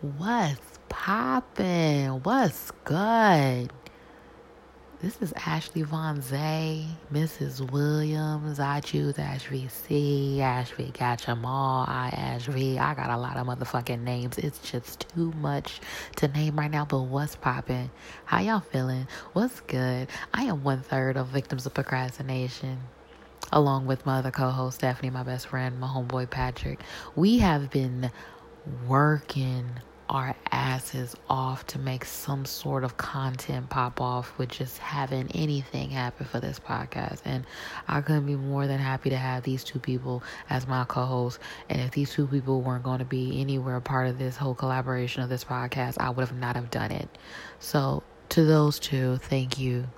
What's poppin'? What's good? This is Ashley Von Zay, Mrs. Williams. I choose Ashby C. Them all. I Ashby. I got a lot of motherfucking names. It's just too much to name right now. But what's poppin'? How y'all feeling? What's good? I am one third of victims of procrastination along with my other co-host Stephanie, my best friend, my homeboy Patrick. We have been working our asses off to make some sort of content pop off with just having anything happen for this podcast. And I couldn't be more than happy to have these two people as my co hosts. And if these two people weren't going to be anywhere part of this whole collaboration of this podcast, I would have not have done it. So to those two, thank you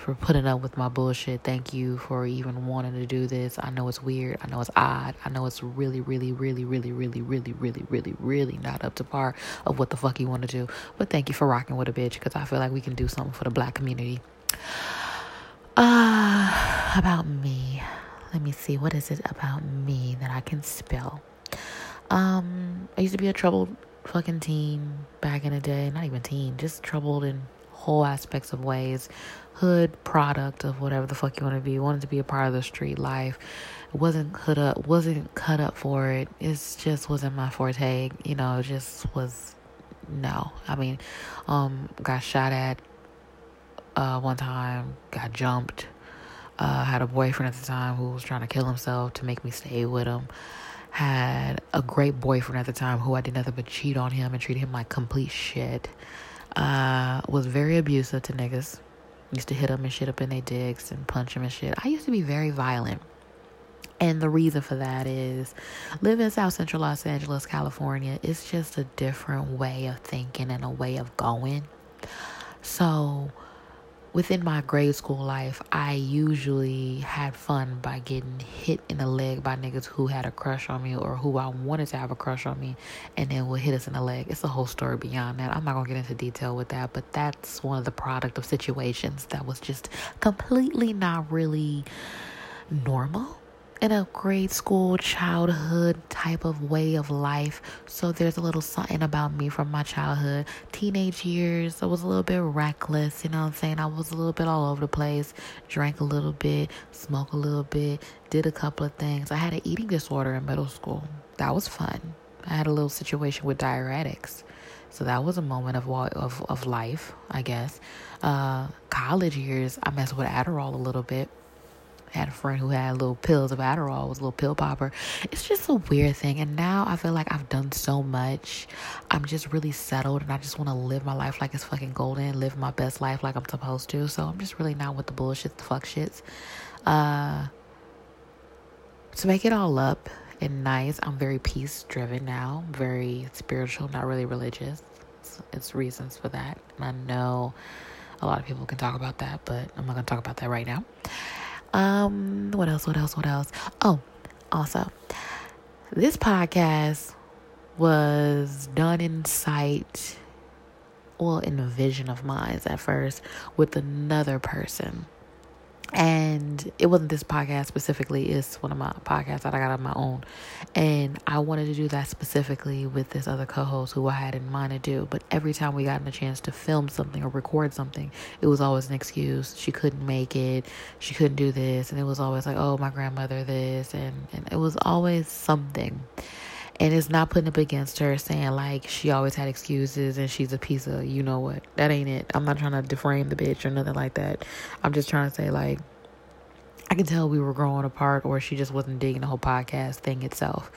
for putting up with my bullshit. Thank you for even wanting to do this. I know it's weird. I know it's odd. I know it's really, really, really, really, really, really, really, really, really not up to par of what the fuck you want to do. But thank you for rocking with a bitch because I feel like we can do something for the black community. Uh, about me. Let me see. What is it about me that I can spill? Um, I used to be a troubled fucking teen back in the day. Not even teen, just troubled in whole aspects of ways hood product of whatever the fuck you want to be. Wanted to be a part of the street life. wasn't cut up. Wasn't cut up for it. It just wasn't my forte. You know, just was. No, I mean, um, got shot at. Uh, one time, got jumped. Uh, had a boyfriend at the time who was trying to kill himself to make me stay with him. Had a great boyfriend at the time who I did nothing but cheat on him and treat him like complete shit. Uh, was very abusive to niggas Used to hit them and shit up in their dicks and punch them and shit. I used to be very violent. And the reason for that is living in South Central Los Angeles, California, it's just a different way of thinking and a way of going. So within my grade school life, I usually had fun by getting hit in the leg by niggas who had a crush on me or who I wanted to have a crush on me and then would hit us in the leg. It's a whole story beyond that. I'm not going to get into detail with that, but that's one of the product of situations that was just completely not really normal in a grade school childhood type of way of life. So there's a little something about me from my childhood. Teenage years, I was a little bit reckless, you know what I'm saying? I was a little bit all over the place, drank a little bit, smoked a little bit, did a couple of things. I had an eating disorder in middle school. That was fun. I had a little situation with diuretics. So that was a moment of of of life, I guess. Uh, college years, I messed with Adderall a little bit had a friend who had little pills of Adderall, was a little pill popper. It's just a weird thing. And now I feel like I've done so much. I'm just really settled and I just want to live my life like it's fucking golden, live my best life like I'm supposed to. So I'm just really not with the bullshit, the fuck shits. Uh, to make it all up and nice, I'm very peace driven now, very spiritual, not really religious. It's, it's reasons for that. And I know a lot of people can talk about that, but I'm not going to talk about that right now. Um, what else? What else? What else? Oh, also, this podcast was done in sight, well, in a vision of mine at first with another person and it wasn't this podcast specifically it's one of my podcasts that i got on my own. And i wanted to do that specifically with this other co-host who i had in mind to do. But every time we got a chance to film something or record something it was always an excuse. She couldn't make it. She couldn't do this. And it was always like oh my grandmother this. And, and it was always something and it's not putting up against her saying like she always had excuses and she's a piece of you know what. That ain't it. I'm not trying to deframe the bitch or nothing like that. I'm just trying to say like I can tell we were growing apart or she just wasn't digging the whole podcast thing itself.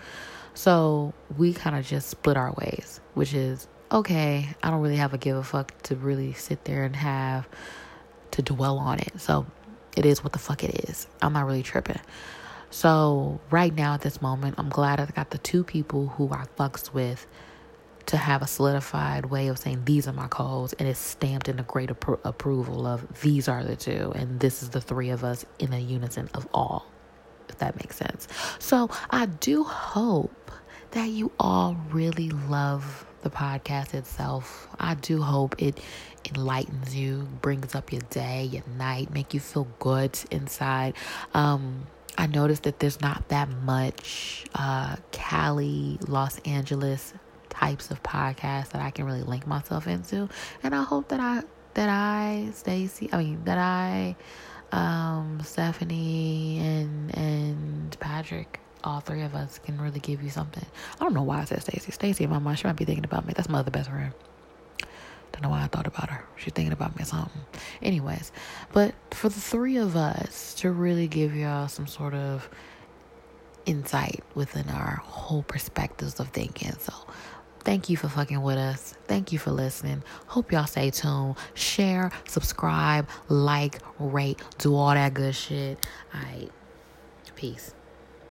So we kind of just split our ways, which is okay. I don't really have a give a fuck to really sit there and have to dwell on it. So it is what the fuck it is. I'm not really tripping. So right now at this moment, I'm glad I got the two people who I fucks with to have a solidified way of saying these are my calls and it's stamped in a great appro- approval of these are the two and this is the three of us in a unison of all if that makes sense. So i do hope that you all really love the podcast itself. I do hope it enlightens you brings up your day your night make you feel good inside. Um I noticed that there's not that much uh, Cali, Los Angeles types of podcasts that I can really link myself into. And I hope that I that I, Stacy, I mean that I um Stephanie and and Patrick all three of us can really give you something. I don't know why I said Stacy. Stacy in my mind, she might be thinking about me. That's my other best friend. Know why I thought about her. She's thinking about me or something. Anyways, but for the three of us to really give y'all some sort of insight within our whole perspectives of thinking. So thank you for fucking with us. Thank you for listening. Hope y'all stay tuned. Share, subscribe, like, rate, do all that good shit. All right. Peace.